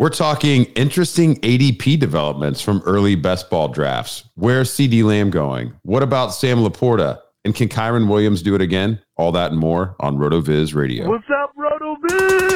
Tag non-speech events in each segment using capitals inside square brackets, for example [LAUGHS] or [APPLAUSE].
We're talking interesting ADP developments from early best ball drafts. Where's CeeDee Lamb going? What about Sam LaPorta? And can Kyren Williams do it again? All that and more on RotoViz Radio. What's up, RotoViz?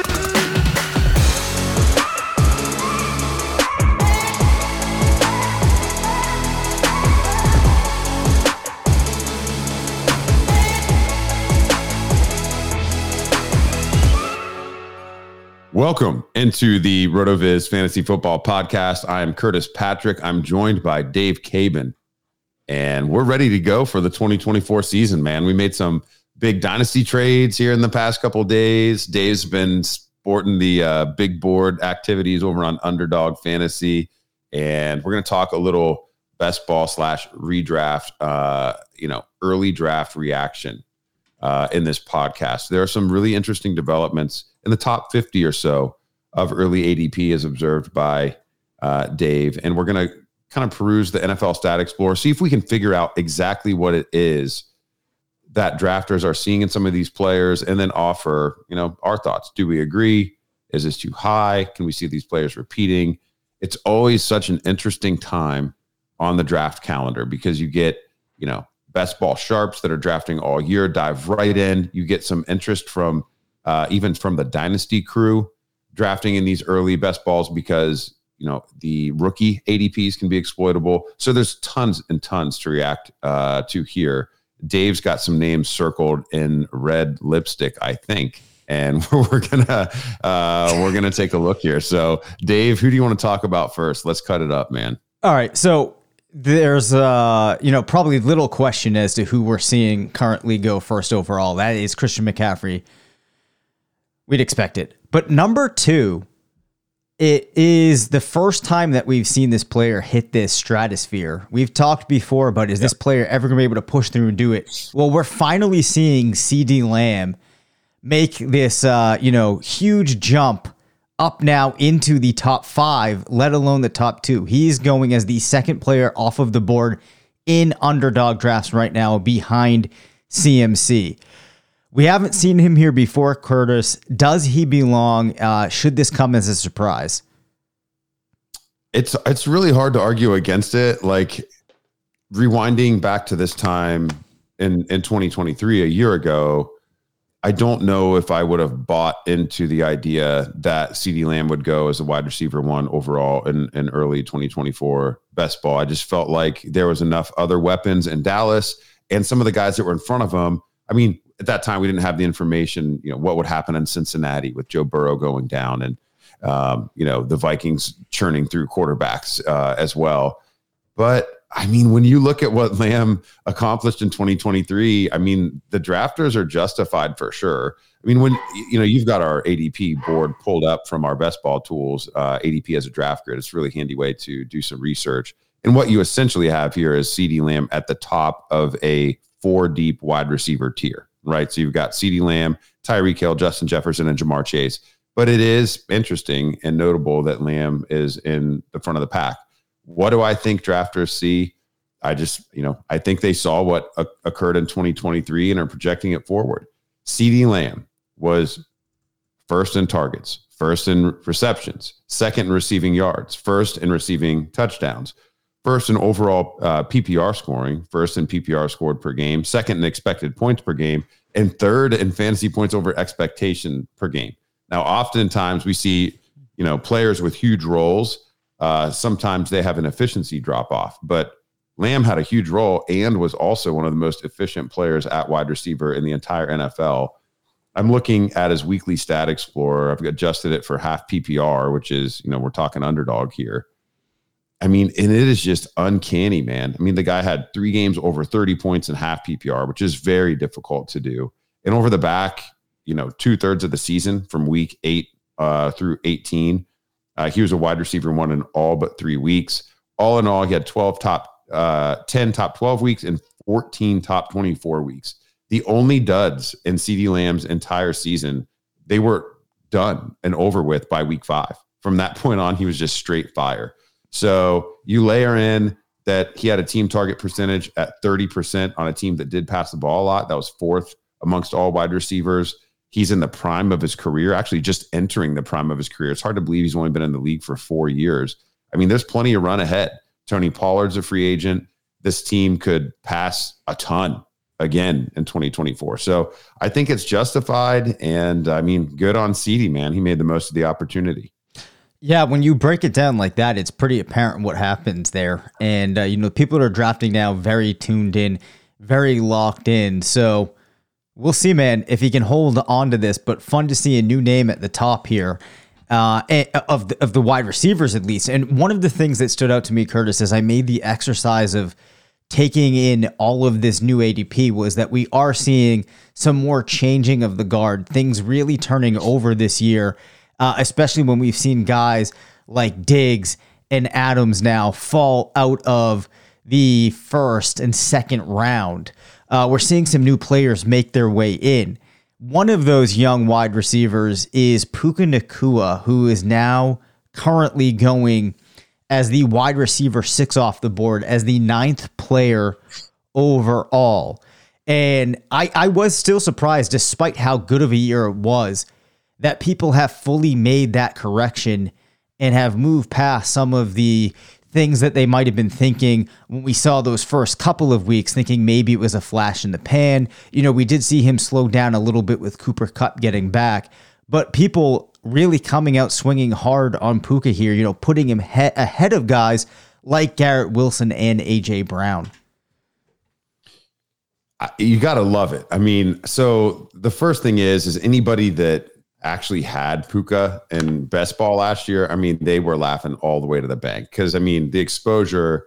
Welcome into the RotoViz Fantasy Football Podcast. I am Curtis Patrick. I'm joined by Dave Caban, and we're ready to go for the 2024 season, man. We made some big dynasty trades here in the past couple days. Dave's been sporting the uh, big board activities over on Underdog Fantasy, and we're going to talk a little best ball slash redraft, uh, you know, early draft reaction uh, in this podcast. There are some really interesting developments in the top 50 or so of early ADP as observed by uh, Dave. And we're going to kind of peruse the NFL Stat Explorer, see if we can figure out exactly what it is that drafters are seeing in some of these players, and then offer, you know, our thoughts. Do we agree? Is this too high? Can we see these players repeating? It's always such an interesting time on the draft calendar because you get, you know, best ball sharps that are drafting all year dive right in. You get some interest from uh, even from the dynasty crew drafting in these early best balls because you know the rookie ADPs can be exploitable. So there's tons and tons to react uh, to here. Dave's got some names circled in red lipstick, I think, and [LAUGHS] we're gonna uh, we're gonna take a look here. So, Dave, who do you want to talk about first? Let's cut it up, man. All right, so there's uh you know probably little question as to who we're seeing currently go first overall. That is Christian McCaffrey We'd expect it. But number two, it is the first time that we've seen this player hit this stratosphere. We've talked before about is yep. this player ever going to be able to push through and do it? Well, we're finally seeing CeeDee Lamb make this, uh, you know, huge jump up now into the top five, let alone the top two. He's going as the second player off of the board in underdog drafts right now behind CMC. We haven't seen him here before, Curtis. Does he belong? Uh, should this come as a surprise? It's it's really hard to argue against it. Like rewinding back to this time in in 2023, a year ago, I don't know if I would have bought into the idea that CeeDee Lamb would go as a wide receiver one overall in, in early 2024 best ball. I just felt like there was enough other weapons in Dallas and some of the guys that were in front of him. I mean, at that time we didn't have the information, you know, what would happen in Cincinnati with Joe Burrow going down and um, you know the Vikings churning through quarterbacks uh, as well. But I mean, when you look at what Lamb accomplished in 2023, I mean, the drafters are justified for sure. I mean, when you know you've got our ADP board pulled up from our best ball tools, uh, ADP as a draft grid, it's a really handy way to do some research. And what you essentially have here is CeeDee Lamb at the top of a four deep wide receiver tier right? So you've got CeeDee Lamb, Tyreek Hill, Justin Jefferson, and Ja'Marr Chase. But it is interesting and notable that Lamb is in the front of the pack. What do I think drafters see? I just, you know, I think they saw what occurred in 2023 and are projecting it forward. CeeDee Lamb was first in targets, first in receptions, second in receiving yards, first in receiving touchdowns, first in overall uh, PPR scoring, first in PPR scored per game, second in expected points per game, and third in fantasy points over expectation per game. Now, oftentimes we see you know, players with huge roles, uh, sometimes they have an efficiency drop off. But Lamb had a huge role and was also one of the most efficient players at wide receiver in the entire NFL. I'm looking at his weekly stat explorer. I've adjusted it for half PPR, which is, you know, we're talking underdog here. I mean, and it is just uncanny, man. I mean, the guy had three games over 30 points in half PPR, which is very difficult to do. And over the back, you know, two thirds of the season from week eight uh, through 18, uh, he was a wide receiver one in all but three weeks. All in all, he had 12 top, uh, 10 top 12 weeks and 14 top 24 weeks. The only duds in CeeDee Lamb's entire season, they were done and over with by week five. From that [LAUGHS] point on, he was just straight fire. So you layer in that he had a team target percentage at 30% on a team that did pass the ball a lot. That was fourth amongst all wide receivers. He's in the prime of his career, actually just entering the prime of his career. It's hard to believe he's only been in the league for four years. I mean, there's plenty of run ahead. Tony Pollard's a free agent. This team could pass a ton again in 2024. So I think it's justified. And I mean, good on CeeDee, man. He made the most of the opportunity. Yeah, when you break it down like that, it's pretty apparent what happens there. And, uh, you know, people that are drafting now very tuned in, very locked in. So we'll see, man, if he can hold on to this. But fun to see a new name at the top here uh, of, the, of the wide receivers, at least. And one of the things that stood out to me, Curtis, as I made the exercise of taking in all of this new ADP was that we are seeing some more changing of the guard, things really turning over this year uh, especially when we've seen guys like Diggs and Adams now fall out of the first and second round. Uh, we're seeing some new players make their way in. One of those young wide receivers is Puka Nacua, who is now currently going as the wide receiver six off the board as the ninth player overall. And I, I was still surprised, despite how good of a year it was, that people have fully made that correction and have moved past some of the things that they might have been thinking when we saw those first couple of weeks, thinking maybe it was a flash in the pan. You know, we did see him slow down a little bit with Cooper Kupp getting back, but people really coming out swinging hard on Puka here, you know, putting him he- ahead of guys like Garrett Wilson and AJ Brown. You got to love it. I mean, so the first thing is, is anybody that actually had Puka in best ball last year, I mean, they were laughing all the way to the bank because I mean, the exposure,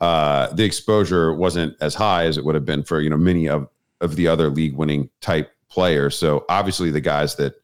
uh, the exposure wasn't as high as it would have been for you know many of of the other league winning type players. So obviously, the guys that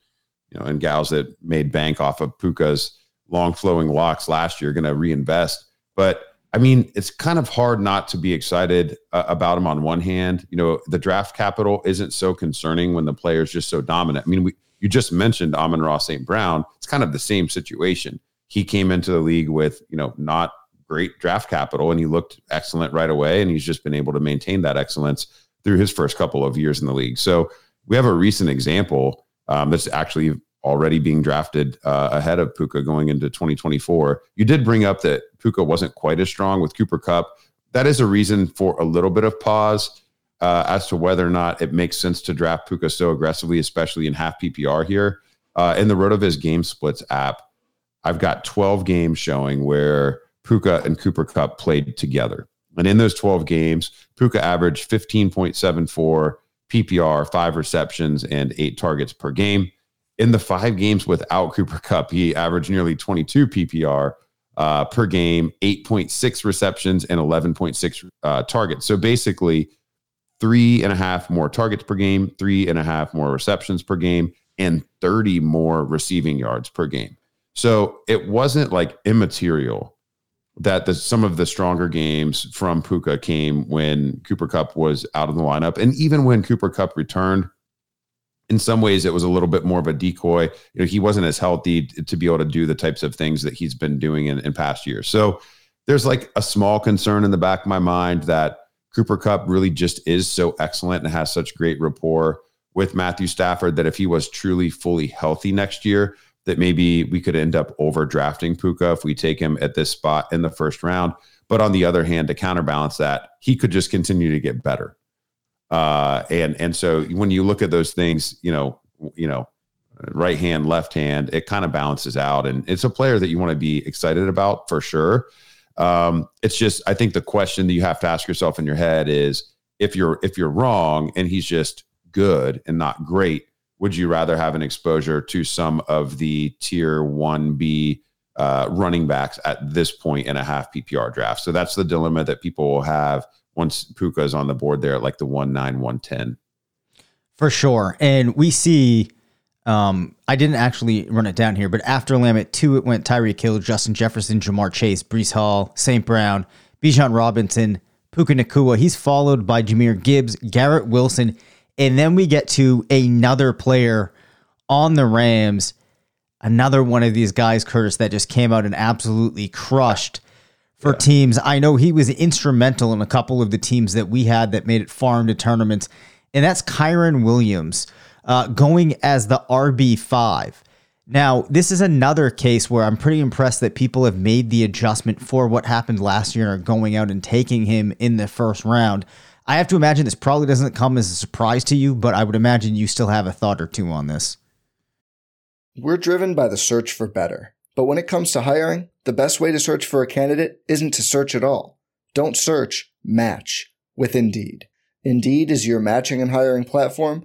you know and gals that made bank off of Puka's long flowing locks last year are going to reinvest, but. I mean, it's kind of hard not to be excited uh, about him on one hand. You know, the draft capital isn't so concerning when the player is just so dominant. I mean, we, you just mentioned Amon-Ra St. Brown. It's kind of the same situation. He came into the league with, you know, not great draft capital and he looked excellent right away. And he's just been able to maintain that excellence through his first couple of years in the league. So we have a recent example um, that's actually already being drafted uh, ahead of Puka going into 2024. You did bring up that Puka wasn't quite as strong with Cooper Kupp. That is a reason for a little bit of pause uh, as to whether or not it makes sense to draft Puka so aggressively, especially in half PPR here. Uh, in the RotoViz Game Splits app, I've got 12 games showing where Puka and Cooper Kupp played together. And in those 12 games, Puka averaged 15.74 PPR, five receptions, and eight targets per game. In the five games without Cooper Kupp, he averaged nearly 22 PPR uh, per game, 8.6 receptions, and 11.6 uh, targets. So basically, three and a half more targets per game, three and a half more receptions per game, and 30 more receiving yards per game. So it wasn't like immaterial that the, some of the stronger games from Puka came when Cooper Kupp was out of the lineup. And even when Cooper Kupp returned, in some ways it was a little bit more of a decoy. You know, he wasn't as healthy to be able to do the types of things that he's been doing in, in past years. So there's like a small concern in the back of my mind that Cooper Kupp really just is so excellent and has such great rapport with Matthew Stafford that if he was truly fully healthy next year, that maybe we could end up overdrafting Puka if we take him at this spot in the first round. But on the other hand, to counterbalance that, he could just continue to get better. Uh, and and so when you look at those things, you know, you know, right hand, left hand, it kind of balances out. And it's a player that you want to be excited about for sure. Um, it's just, I think the question that you have to ask yourself in your head is if you're if you're wrong and he's just good and not great, would you rather have an exposure to some of the tier one B uh, running backs at this point in a half PPR draft? So that's the dilemma that people will have once Puka is on the board there like the one nine one ten. For sure. And we see um, I didn't actually run it down here, but after Lamb at two, it went Tyreek Hill, Justin Jefferson, Ja'Marr Chase, Breece Hall, St. Brown, Bijan Robinson, Puka Nacua. He's followed by Jahmyr Gibbs, Garrett Wilson, and then we get to another player on the Rams, another one of these guys, Curtis, that just came out and absolutely crushed for yeah. teams. I know he was instrumental in a couple of the teams that we had that made it far into tournaments, and that's Kyren Williams uh, going as the RB5. Now, this is another case where I'm pretty impressed that people have made the adjustment for what happened last year and are going out and taking him in the first round. I have to imagine this probably doesn't come as a surprise to you, but I would imagine you still have a thought or two on this. We're driven by the search for better. But when it comes to hiring, the best way to search for a candidate isn't to search at all. Don't search, match with Indeed. Indeed is your matching and hiring platform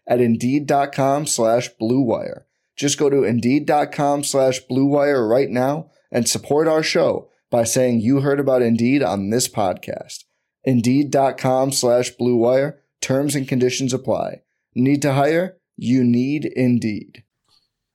at Indeed.com slash BlueWire. Just go to Indeed.com slash BlueWire right now and support our show by saying you heard about Indeed on this podcast. Indeed.com slash BlueWire. Terms and conditions apply. Need to hire? You need Indeed.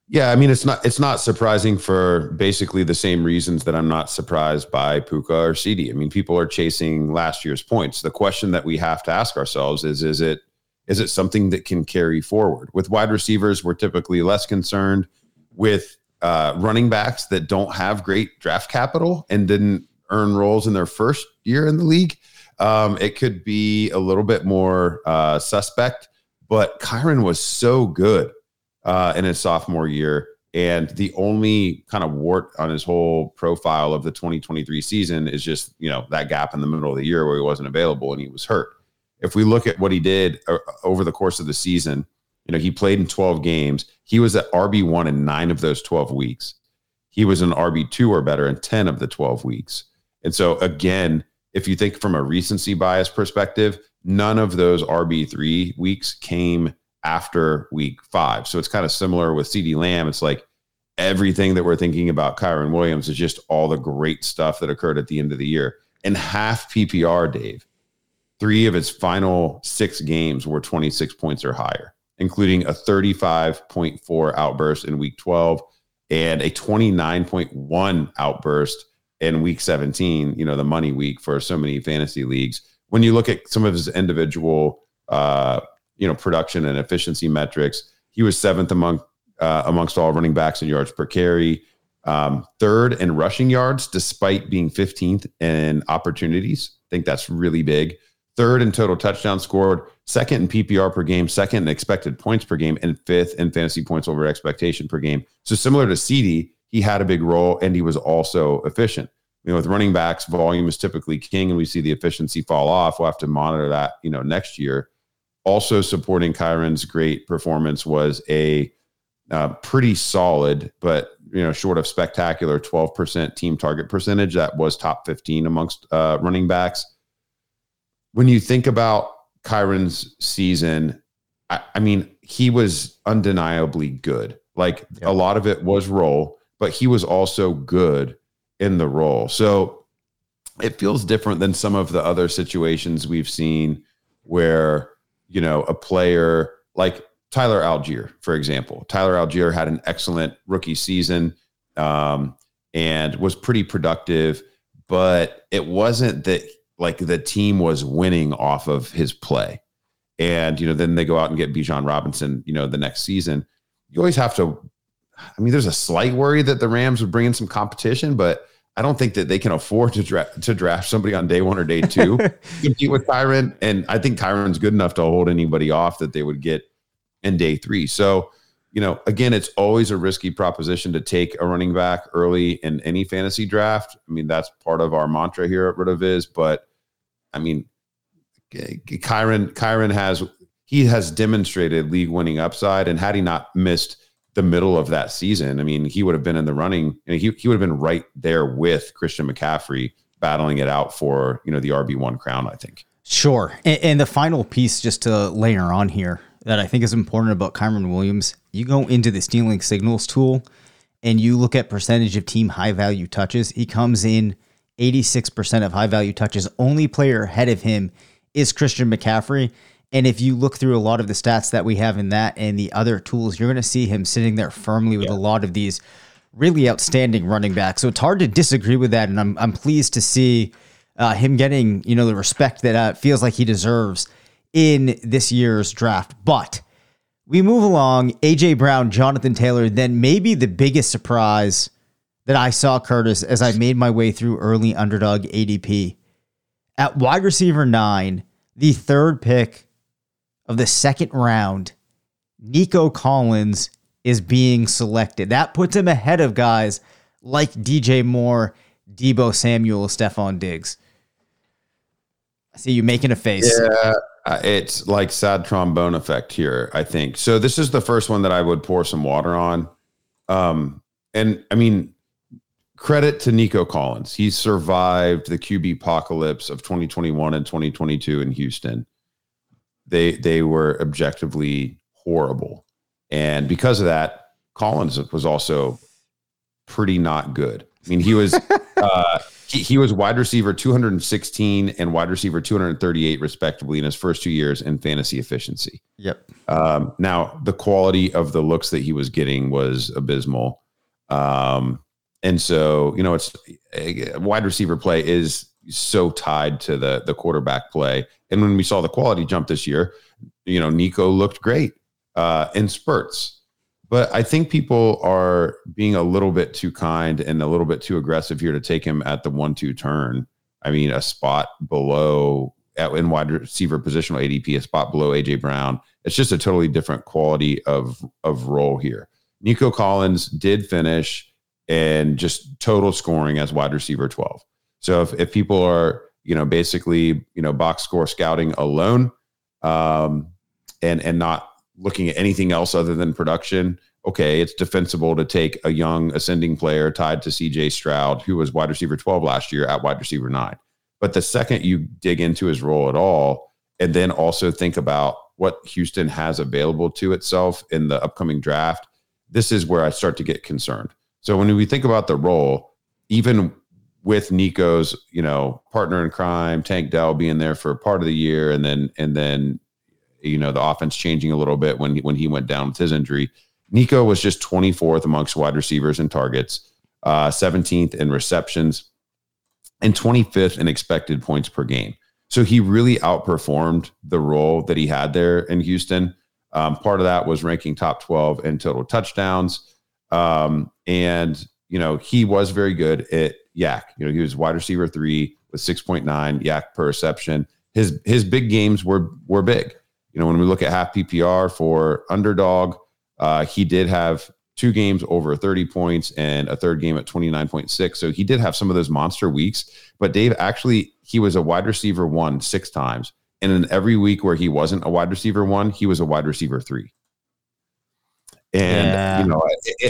Yeah, I mean it's not it's not surprising for basically the same reasons that I'm not surprised by Puka or CeeDee. I mean, people are chasing last year's points. The question that we have to ask ourselves is is it is it something that can carry forward? With wide receivers, we're typically less concerned with uh, running backs that don't have great draft capital and didn't earn roles in their first year in the league. Um, it could be a little bit more uh, suspect, but Kyren was so good uh, in his sophomore year. And the only kind of wart on his whole profile of the 2023 season is just, you know, that gap in the middle of the year where he wasn't available and he was hurt. If we look at what he did uh, over the course of the season, you know, he played in 12 games. He was at RB1 in nine of those 12 weeks. He was an RB2 or better in 10 of the 12 weeks. And so, again, if you think from a recency bias perspective, none of those RB3 weeks came after week five. So it's kind of similar with CeeDee Lamb. It's like everything that we're thinking about Kyren Williams is just all the great stuff that occurred at the end of the year. And half PPR, Dave, three of his final six games were 26 points or higher, including a 35.4 outburst in week 12 and a 29.1 outburst in week 17, you know, the money week for so many fantasy leagues. When you look at some of his individual uh, you know production and efficiency metrics. He was seventh among uh, amongst all running backs in yards per carry, um, third in rushing yards, despite being 15th in opportunities. I think that's really big. Third in total touchdowns scored, second in PPR per game, second in expected points per game, and fifth in fantasy points over expectation per game. So similar to CeeDee, he had a big role and he was also efficient. You know, with running backs, volume is typically king, and we see the efficiency fall off. We'll have to monitor that, you know, next year also supporting Kyren's great performance was a uh, pretty solid, but you know, short of spectacular, 12% team target percentage that was top 15 amongst uh, running backs. When you think about Kyren's season, I, I mean, he was undeniably good. Like a lot of it was role, but he was also good in the role. So it feels different than some of the other situations we've seen where you know, a player like Tyler Allgeier, for example. Tyler Allgeier had an excellent rookie season um, and was pretty productive, but it wasn't that like the team was winning off of his play. And, you know, then they go out and get Bijan Robinson, you know, the next season. you always have to. I mean, there's a slight worry that the Rams would bring in some competition, but I don't think that they can afford to draft to draft somebody on day one or day two [LAUGHS] compete with Kyren. And I think Kyren's good enough to hold anybody off that they would get in day three. So, you know, again, it's always a risky proposition to take a running back early in any fantasy draft. I mean, that's part of our mantra here at RotoViz. But I mean, Kyren Kyren has he has demonstrated league winning upside, and had he not missed the middle of that season, I mean, he would have been in the running, and he he would have been right there with Christian McCaffrey battling it out for you know the RB one crown. I think. Sure, and, and the final piece, just to layer on here, that I think is important about Kyren Williams, you go into the stealing signals tool, and you look at percentage of team high value touches. He comes in 86% of high value touches. Only player ahead of him is Christian McCaffrey. And if you look through a lot of the stats that we have in that and the other tools, you're going to see him sitting there firmly with yeah. a lot of these really outstanding running backs. So it's hard to disagree with that. And I'm, I'm pleased to see uh, him getting, you know, the respect that uh, feels like he deserves in this year's draft. But we move along. AJ Brown, Jonathan Taylor, then maybe the biggest surprise that I saw Curtis as I made my way through early underdog ADP. At wide receiver nine, the third pick of the second round, Nico Collins is being selected. That puts him ahead of guys like DJ Moore, Deebo Samuel, Stefon Diggs. I see you making a face. Yeah, uh, it's like sad trombone effect here, I think. So this is the first one that I would pour some water on. Um, and I mean, credit to Nico Collins. He survived the QB apocalypse of 2021 and 2022 in Houston they they were objectively horrible, and because of that, Collins was also pretty not good. I mean, he was [LAUGHS] uh, he, he was wide receiver 216 and wide receiver 238 respectively in his first two years in fantasy efficiency. Yep. Um, now the quality of the looks that he was getting was abysmal. Um, and so you know, it's wide receiver play is so tied to the the quarterback play. And when we saw the quality jump this year, you know, Nico looked great uh, in spurts. But I think people are being a little bit too kind and a little bit too aggressive here to take him at the one-two turn. I mean, a spot below at in wide receiver positional ADP, a spot below AJ Brown. It's just a totally different quality of of role here. Nico Collins did finish and just total scoring as wide receiver 12. So if, if people are, you know, basically, you know, box score scouting alone, um, and and not looking at anything else other than production, okay, it's defensible to take a young ascending player tied to CJ Stroud, who was wide receiver 12 last year at wide receiver nine. But the second you dig into his role at all, and then also think about what Houston has available to itself in the upcoming draft, this is where I start to get concerned. So when we think about the role, even with Nico's, you know, partner in crime, Tank Dell being there for part of the year, and then and then, you know, the offense changing a little bit when he, when he went down with his injury. Nico was just 24th amongst wide receivers and targets, uh, 17th in receptions, and 25th in expected points per game. So he really outperformed the role that he had there in Houston. Um, part of that was ranking top 12 in total touchdowns. Um, and, you know, he was very good at YAC. You know, he was wide receiver three with 6.9 YAC per reception. His his big games were were big. You know, when we look at half PPR for underdog, uh, he did have two games over 30 points and a third game at 29.6. So he did have some of those monster weeks. But Dave actually he was a wide receiver one six times. And in every week where he wasn't a wide receiver one, he was a wide receiver three. And yeah. you know,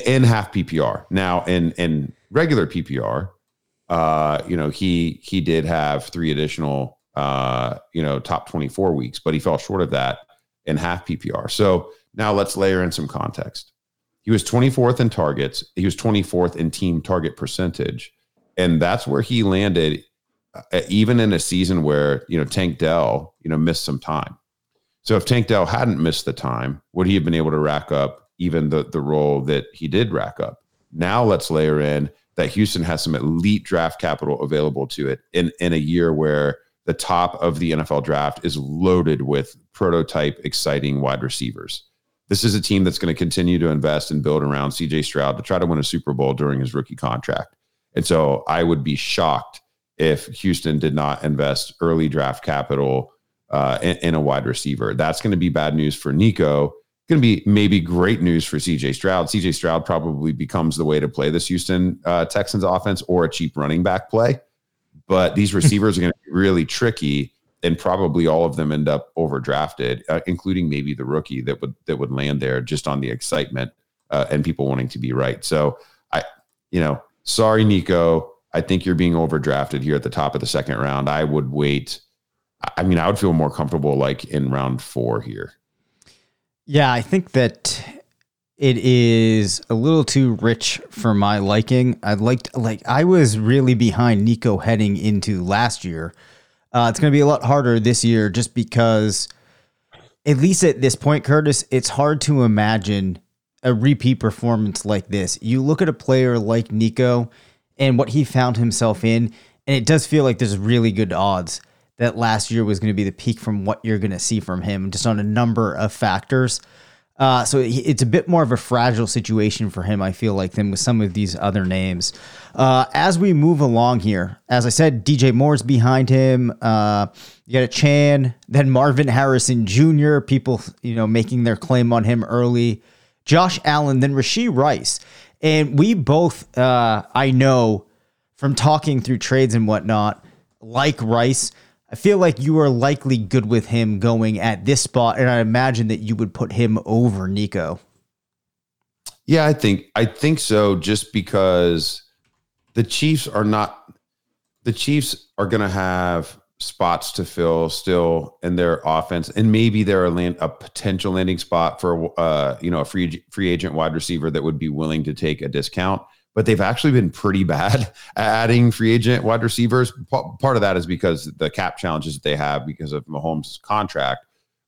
in half PPR. Now in in regular PPR, uh, you know, he he did have three additional uh, you know, top 24 weeks, but he fell short of that in half PPR. So now let's layer in some context. He was 24th in targets, he was 24th in team target percentage, and that's where he landed uh, even in a season where, you know, Tank Dell, you know, missed some time. So if Tank Dell hadn't missed the time, would he have been able to rack up even the the role that he did rack up? Now let's layer in that Houston has some elite draft capital available to it in, in a year where the top of the NFL draft is loaded with prototype exciting wide receivers. this is a team that's going to continue to invest and build around CJ Stroud to try to win a Super Bowl during his rookie contract. And so I would be shocked if Houston did not invest early draft capital uh, in, in, a wide receiver. That's going to be bad news for Nico. Going to be maybe great news for CJ Stroud. CJ Stroud probably becomes the way to play this Houston uh, Texans offense or a cheap running back play. But these [LAUGHS] receivers are going to be really tricky and probably all of them end up overdrafted, uh, including maybe the rookie that would that would land there just on the excitement uh, and people wanting to be right. So I, you know, sorry, Nico. I think you're being overdrafted here at the top of the second round. I would wait. I mean, I would feel more comfortable like in round four here. Yeah, I think that it is a little too rich for my liking. I liked like I was really behind Nico heading into last year uh, it's going to be a lot harder this year just because, at least at this point, Curtis, it's hard to imagine a repeat performance like this. You look at a player like Nico and what he found himself in, and it does feel like there's really good odds that last year was going to be the peak from what you're going to see from him, just on a number of factors. Uh, so it's a bit more of a fragile situation for him, I feel like, than with some of these other names. Uh, as we move along here, as I said, DJ Moore's behind him. Uh, you got Achane, then Marvin Harrison Jr., people, you know, making their claim on him early. Josh Allen, then Rashee Rice. And we both, uh, I know from talking through trades and whatnot, like Rice. I feel like you are likely good with him going at this spot, and I imagine that you would put him over Nico. Yeah, I think I think so. Just because the Chiefs are not, the Chiefs are going to have spots to fill still in their offense, and maybe they're a, land, a potential landing spot for uh, you know a free free agent wide receiver that would be willing to take a discount but they've actually been pretty bad [LAUGHS] at adding free agent wide receivers. Part of that is because the cap challenges that they have because of Mahomes' contract,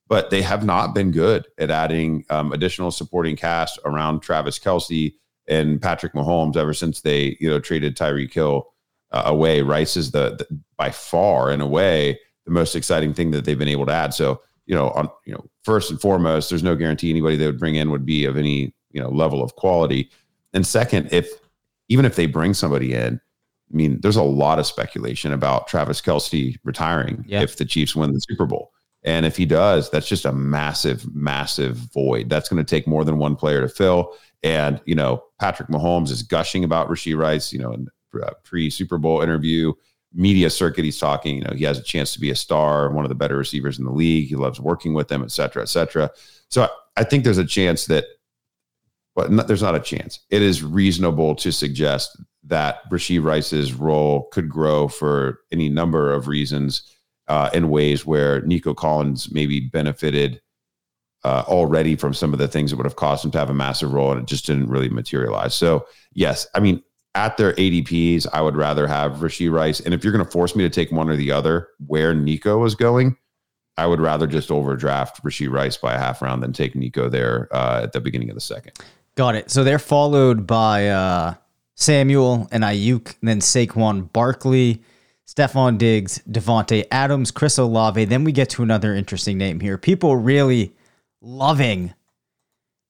but they have not been good at adding um, additional supporting cast around Travis Kelce and Patrick Mahomes ever since they you know traded Tyreek Hill uh, away. Rice is the, the by far in a way the most exciting thing that they've been able to add. So you know on you know first and foremost, there's no guarantee anybody they would bring in would be of any you know level of quality. And second, if even if they bring somebody in, I mean, there's a lot of speculation about Travis Kelce retiring yeah. if the Chiefs win the Super Bowl. And if he does, that's just a massive, massive void. That's going to take more than one player to fill. And, you know, Patrick Mahomes is gushing about Rashee Rice, you know, in a uh, pre Super Bowl interview, media circuit. He's talking, you know, he has a chance to be a star, one of the better receivers in the league. He loves working with them, et cetera, et cetera. So I, I think there's a chance that but not, there's not a chance. It is reasonable to suggest that Rashee Rice's role could grow for any number of reasons uh, in ways where Nico Collins maybe benefited uh, already from some of the things that would have caused him to have a massive role, and it just didn't really materialize. So, yes, I mean, at their ADPs, I would rather have Rashee Rice. And if you're going to force me to take one or the other, where Nico was going, I would rather just overdraft Rashee Rice by a half round than take Nico there uh, at the beginning of the second. Got it. So they're followed by uh, Samuel and Aiyuk, and then Saquon Barkley, Stefon Diggs, Davante Adams, Chris Olave. Then we get to another interesting name here. People really loving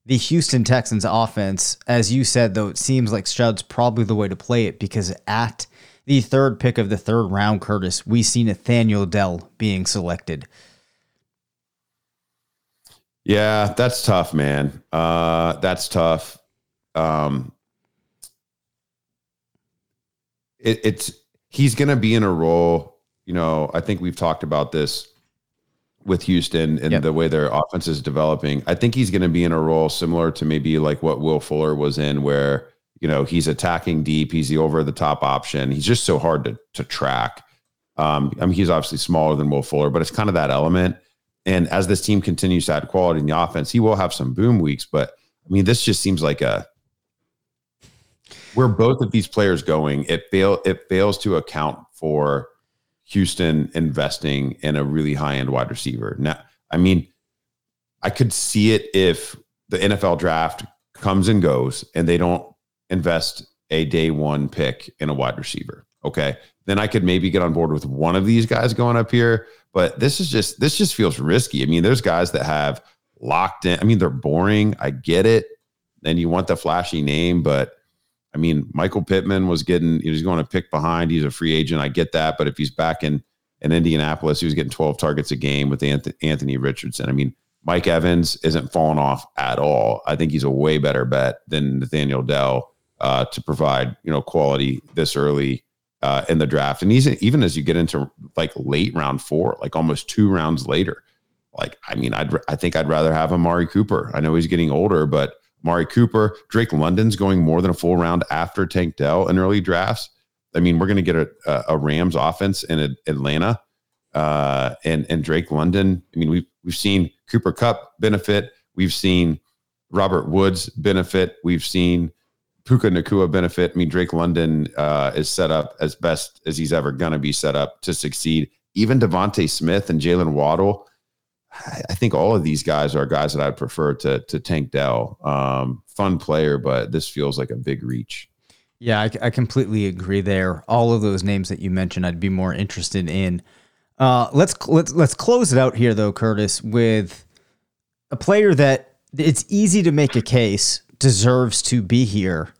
the Houston Texans offense. As you said, though, it seems like Stroud's probably the way to play it because at the third pick of the third round, Curtis, we see Nathaniel Dell being selected. Yeah, that's tough, man. Uh, that's tough. Um, it, it's he's going to be in a role. You know, I think we've talked about this with Houston and yep. the way their offense is developing. I think he's going to be in a role similar to maybe like what Will Fuller was in, where you know he's attacking deep. He's the over the top option. He's just so hard to to track. Um, I mean, he's obviously smaller than Will Fuller, but it's kind of that element. And as this team continues to add quality in the offense, he will have some boom weeks. But I mean, this just seems like a where both of these players going, it fail it fails to account for Houston investing in a really high end wide receiver. Now, I mean, I could see it if the NFL draft comes and goes and they don't invest a day one pick in a wide receiver. Okay. Then I could maybe get on board with one of these guys going up here. But this is just this just feels risky. I mean, there's guys that have locked in. I mean, they're boring. I get it. And you want the flashy name, but I mean, Michael Pittman was getting, he was going to pick behind. He's a free agent. I get that. But if he's back in, in Indianapolis, he was getting 12 targets a game with Anthony Richardson. I mean, Mike Evans isn't falling off at all. I think he's a way better bet than Nathaniel Dell uh, to provide, you know, quality this early uh, in the draft. And he's, even as you get into like late round four, like almost two rounds later, like, I mean, I'd, I think I'd rather have Amari Cooper. I know he's getting older, but Amari Cooper, Drake London's going more than a full round after Tank Dell in early drafts. I mean, we're going to get a, a, Rams offense in Atlanta, uh, and and Drake London. I mean, we've we've seen Cooper Kupp benefit. We've seen Robert Woods benefit. We've seen Puka Nacua benefit. I mean, Drake London uh, is set up as best as he's ever going to be set up to succeed. Even DeVonta Smith and Jaylen Waddle I think all of these guys are guys that I'd prefer to to Tank Dell. Um, fun player, but this feels like a big reach. Yeah, I, I, completely agree there. All of those names that you mentioned, I'd be more interested in. Uh, let's let's let's close it out here though, Curtis, with a player that it's easy to make a case deserves to be here,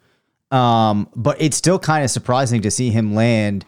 um, but it's still kind of surprising to see him land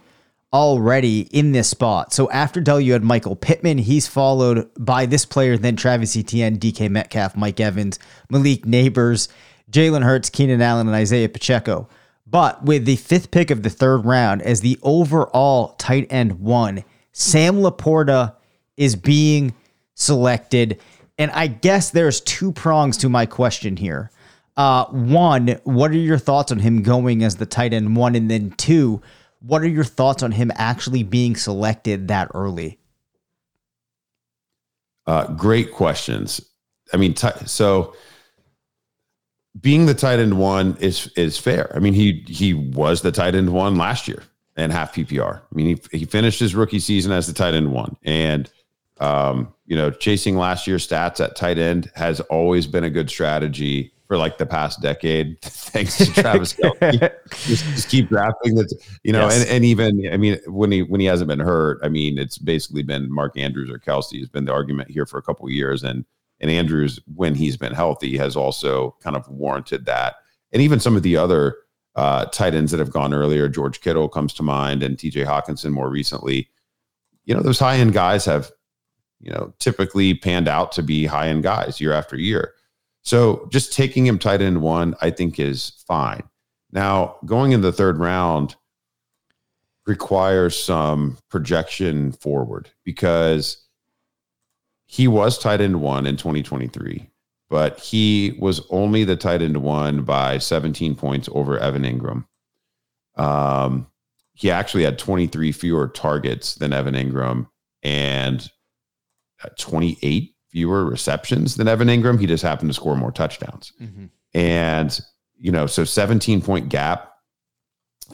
already in this spot. So after Dell, you had Michael Pittman. He's followed by this player, then Travis Etienne, DK Metcalf, Mike Evans, Malik Nabers, Jalen Hurts, Keenan Allen, and Isaiah Pacheco. But with the fifth pick of the third round as the overall tight end one, Sam LaPorta is being selected. And I guess there's two prongs to my question here. Uh, one, what are your thoughts on him going as the tight end one? And then two, what are your thoughts on him actually being selected that early? Uh, great questions. I mean, t- so being the tight end one is is fair. I mean, he he was the tight end one last year and half PPR. I mean, he he finished his rookie season as the tight end one, and um, you know, chasing last year's stats at tight end has always been a good strategy for like the past decade, [LAUGHS] thanks to Travis [LAUGHS] just, just, keep drafting that, you know, yes. and, and even I mean when he when he hasn't been hurt, I mean it's basically been Mark Andrews or Kelce has been the argument here for a couple years, and and Andrews when he's been healthy has also kind of warranted that, and even some of the other uh, tight ends that have gone earlier, George Kittle comes to mind, and T.J. Hockenson more recently. You know, those high end guys have, you know, typically panned out to be high end guys year after year. So just taking him tight end one, I think is fine. Now, going in the third round requires some projection forward because he was tight end one in 2023, but he was only the tight end one by 17 points over Evan Engram. Um, he actually had 23 fewer targets than Evan Engram and 28 fewer receptions than Evan Engram. He just happened to score more touchdowns. Mm-hmm. And, you know, so 17 point gap.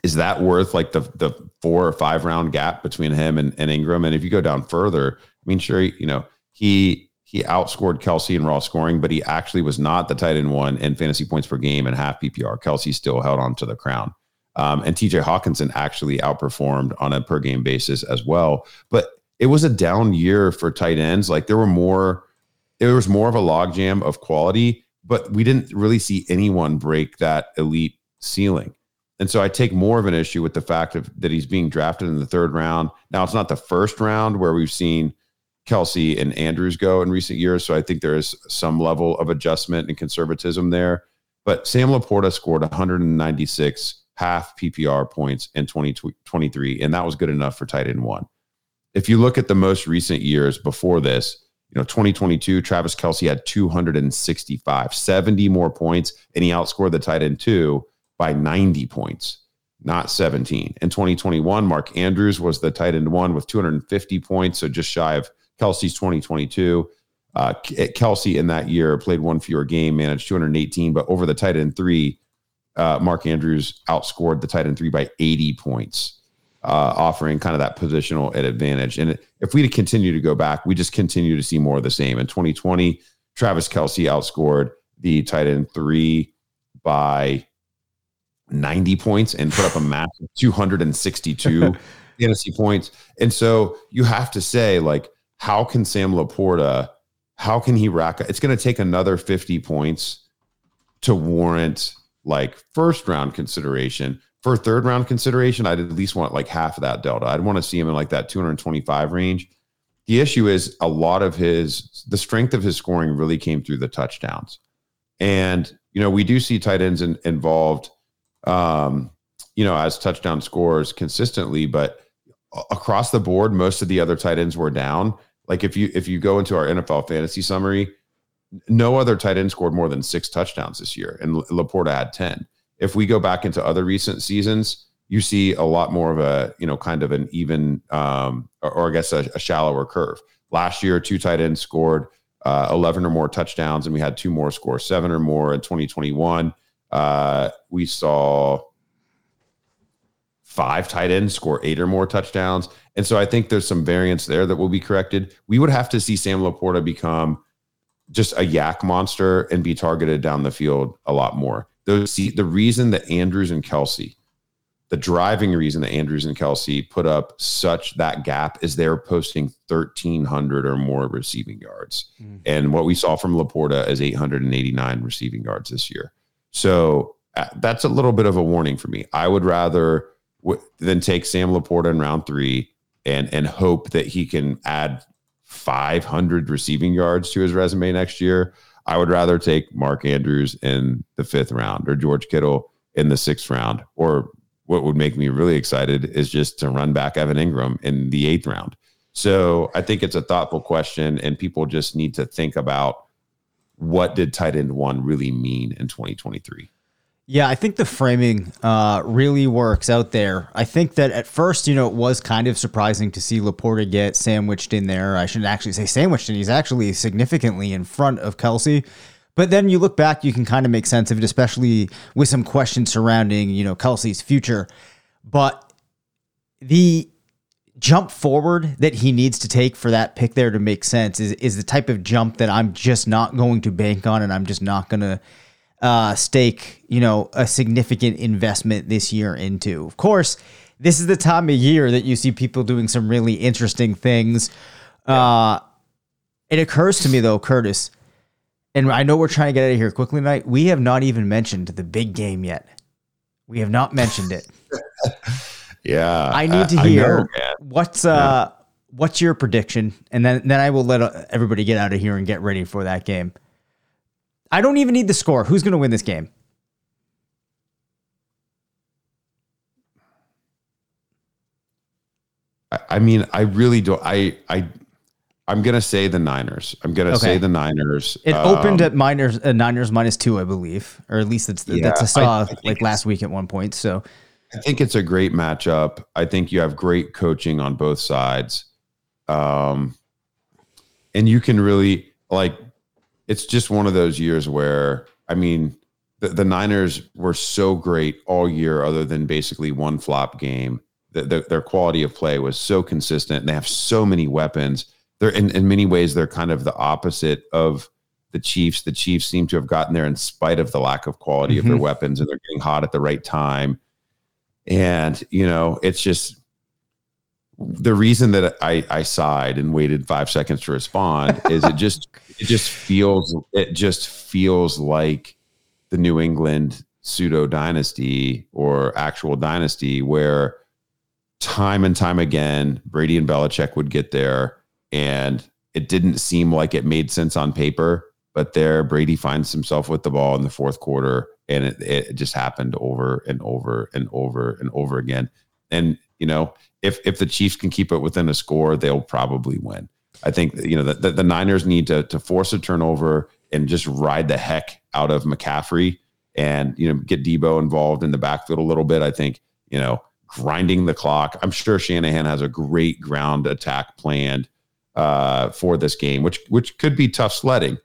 Is that worth like the the four or five round gap between him and, and Engram? And if you go down further, I mean, sure, you know, he he outscored Kelce in raw scoring, but he actually was not the tight end one in fantasy points per game and half PPR. Kelce still held on to the crown. Um, and TJ Hockenson actually outperformed on a per game basis as well. But it was a down year for tight ends. Like there were more there was more of a logjam of quality, but we didn't really see anyone break that elite ceiling. And so I take more of an issue with the fact of, that he's being drafted in the third round. Now it's not the first round where we've seen Kelce and Andrews go in recent years. So I think there is some level of adjustment and conservatism there. But Sam LaPorta scored 196 half PPR points in 2023, and that was good enough for tight end one. If you look at the most recent years before this, you know, 2022, Travis Kelce had 265, 70 more points, and he outscored the tight end two by 90 points, not 17. In 2021, Mark Andrews was the tight end one with 250 points, so just shy of Kelce's 2022. Uh, Kelce in that year played one fewer game, managed 218, but over the tight end three, uh, Mark Andrews outscored the tight end three by 80 points uh, offering kind of that positional advantage. And if we continue to go back, we just continue to see more of the same. In 2020, Travis Kelce outscored the tight end three by 90 points and put up a massive 262 [LAUGHS] fantasy points. And so you have to say, like, how can Sam LaPorta how can he rack? It's going to take another 50 points to warrant like first round consideration. For third round consideration, I'd at least want like half of that delta. I'd want to see him in like that 225 range. The issue is a lot of his, the strength of his scoring really came through the touchdowns. And, you know, we do see tight ends in, involved, um, you know, as touchdown scores consistently, but across the board, most of the other tight ends were down. Like if you if you go into our NFL fantasy summary, no other tight end scored more than six touchdowns this year, and LaPorta had ten. If we go back into other recent seasons, you see a lot more of a you know kind of an even um, or, or I guess a, a, shallower curve. Last year, two tight ends scored uh, 11 or more touchdowns, and we had two more score seven or more in 2021. Uh, we saw five tight ends score eight or more touchdowns. And so I think there's some variance there that will be corrected. We would have to see Sam LaPorta become just a YAC monster and be targeted down the field a lot more. Those the reason that Andrews and Kelce, the driving reason that Andrews and Kelce put up such that gap is they're posting 1,300 or more receiving yards. Mm-hmm. And what we saw from LaPorta is 889 receiving yards this year. So uh, that's a little bit of a warning for me. I would rather w- than take Sam LaPorta in round three and and hope that he can add 500 receiving yards to his resume next year. I would rather take Mark Andrews in the fifth round or George Kittle in the sixth round. Or what would make me really excited is just to run back Evan Engram in the eighth round. So I think it's a thoughtful question, and people just need to think about what did tight end one really mean in 2023. Yeah, I think the framing uh, really works out there. I think that at first, you know, it was kind of surprising to see LaPorta get sandwiched in there. I shouldn't actually say sandwiched, and he's actually significantly in front of Kelce. But then you look back, you can kind of make sense of it, especially with some questions surrounding, you know, Kelce's future. But the jump forward that he needs to take for that pick there to make sense is is the type of jump that I'm just not going to bank on, and I'm just not going to uh, stake, you know, a significant investment this year into. Of course, this is the time of year that you see people doing some really interesting things. Uh, it occurs to me though, Curtis, and I know we're trying to get out of here quickly tonight. We have not even mentioned the big game yet. We have not mentioned it. [LAUGHS] yeah, I need to hear know, what's uh yeah. what's your prediction, and then then I will let uh, everybody get out of here and get ready for that game. I don't even need the score. Who's going to win this game? I mean, I really don't. I I I'm gonna say the Niners. I'm gonna okay. say the Niners. It um, opened at miners uh, Niners minus two, I believe, or at least that's yeah, that's I saw I, I like last week at one point. So I think it's a great matchup. I think you have great coaching on both sides, um, and you can really like it's just one of those years where I mean the, the Niners were so great all year, other than basically one flop game. The, the, their quality of play was so consistent. And they have so many weapons. They're in, in many ways they're kind of the opposite of the Chiefs. The Chiefs seem to have gotten there in spite of the lack of quality mm-hmm. of their mm-hmm. weapons, and they're getting hot at the right time. And you know, it's just the reason that I, I sighed and waited five seconds to respond is it just it just [LAUGHS] feels it just feels like the New England pseudo dynasty or actual dynasty where time and time again Brady and Belichick would get there and it didn't seem like it made sense on paper, but there Brady finds himself with the ball in the fourth quarter and it, it just happened over and over and over and over again. And you know, if if the Chiefs can keep it within a score, they'll probably win. I think you know the, the, the Niners need to to force a turnover and just ride the heck out of McCaffrey and you know get Deebo involved in the backfield a little bit. I think you know grinding the clock. I'm sure Shanahan has a great ground attack planned uh, for this game, which which could be tough sledding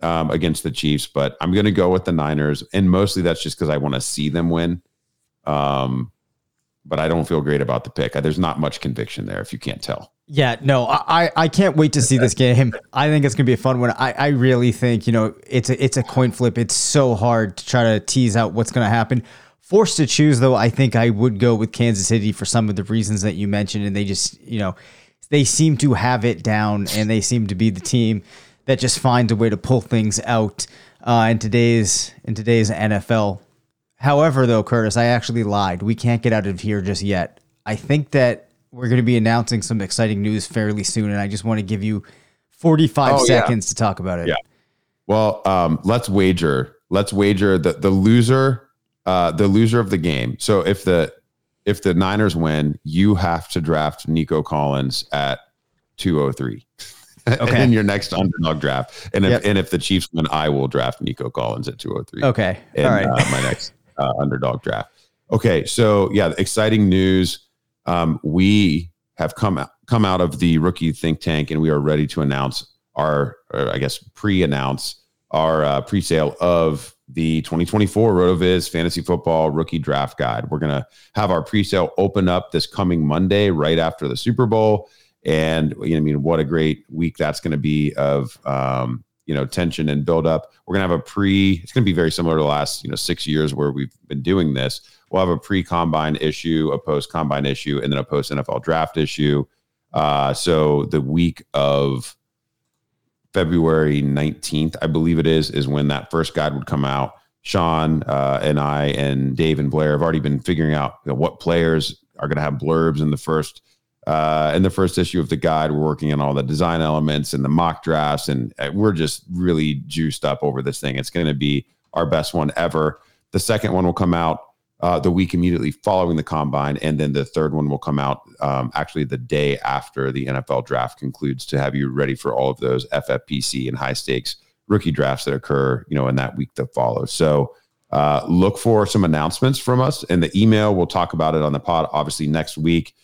um, against the Chiefs. But I'm going to go with the Niners, and mostly that's just because I want to see them win. Um, but I don't feel great about the pick. There's not much conviction there, if you can't tell. Yeah, no, I, I can't wait to see this game. I think it's gonna be a fun one. I, I really think you know it's a it's a coin flip. It's so hard to try to tease out what's gonna happen. Forced to choose though, I think I would go with Kansas City for some of the reasons that you mentioned, and they just you know they seem to have it down, and they seem to be the team that just finds a way to pull things out uh, in today's in today's NFL. However, though, Curtis, I actually lied. We can't get out of here just yet. I think that we're going to be announcing some exciting news fairly soon, and I just want to give you 45 Oh, yeah. seconds to talk about it. Yeah. Well, um, let's wager. Let's wager the the loser, uh, the loser of the game. So if the if the Niners win, you have to draft Nico Collins at two oh three. [LAUGHS] Okay. in your next underdog draft, and if Yep. and if the Chiefs win, I will draft Nico Collins at two oh three. Okay. in All right. uh, my next uh, underdog draft. Okay, so yeah, exciting news. Um, we have come out, come out of the rookie think tank, and we are ready to announce our, I guess, pre-announce our uh, pre-sale of the 2024 RotoViz Fantasy Football Rookie Draft Guide. We're gonna have our pre-sale open up this coming Monday, right after the Super Bowl, and you know, I mean, what a great week that's going to be of um, you know tension and build up. We're gonna have a pre. It's gonna be very similar to the last you know six years where we've been doing this. We'll have a pre combine issue, a post combine issue, and then a post NFL draft issue. Uh, so the week of February 19th, I believe it is, is when that first guide would come out. Sean uh, and I and Dave and Blair have already been figuring out you know, what players are going to have blurbs in the first uh, in the first issue of the guide. We're working on all the design elements and the mock drafts, and uh, we're just really juiced up over this thing. It's going to be our best one ever. The second one will come out uh, the week immediately following the combine, and then the third one will come out um, actually the day after the NFL draft concludes to have you ready for all of those FFPC and high stakes rookie drafts that occur, you know, in that week that follows. So uh, look for some announcements from us in the email. We'll talk about it on the pod, obviously next week.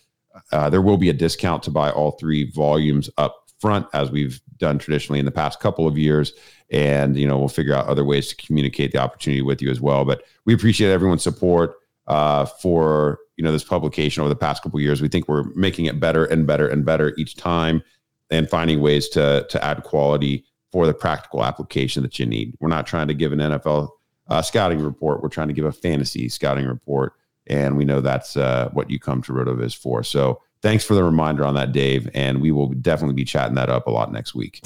Uh, there will be a discount to buy all three volumes up front, as we've done traditionally in the past couple of years. And you know, we'll figure out other ways to communicate the opportunity with you as well. But we appreciate everyone's support uh, for you know this publication over the past couple of years. We think we're making it better and better and better each time, and finding ways to to add quality for the practical application that you need. We're not trying to give an NFL uh, scouting report. We're trying to give a fantasy scouting report, and we know that's uh, what you come to RotoViz for. So thanks for the reminder on that, Dave, and we will definitely be chatting that up a lot next week.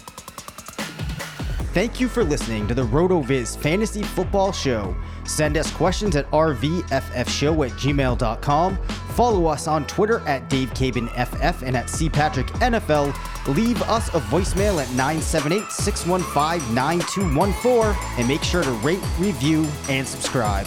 Thank you for listening to the RotoViz Fantasy Football Show. Send us questions at rvffshow at gmail.com. Follow us on Twitter at DaveCabanFF and at CPatrickNFL. Leave us a voicemail at 978 615 9214 and make sure to rate, review, and subscribe.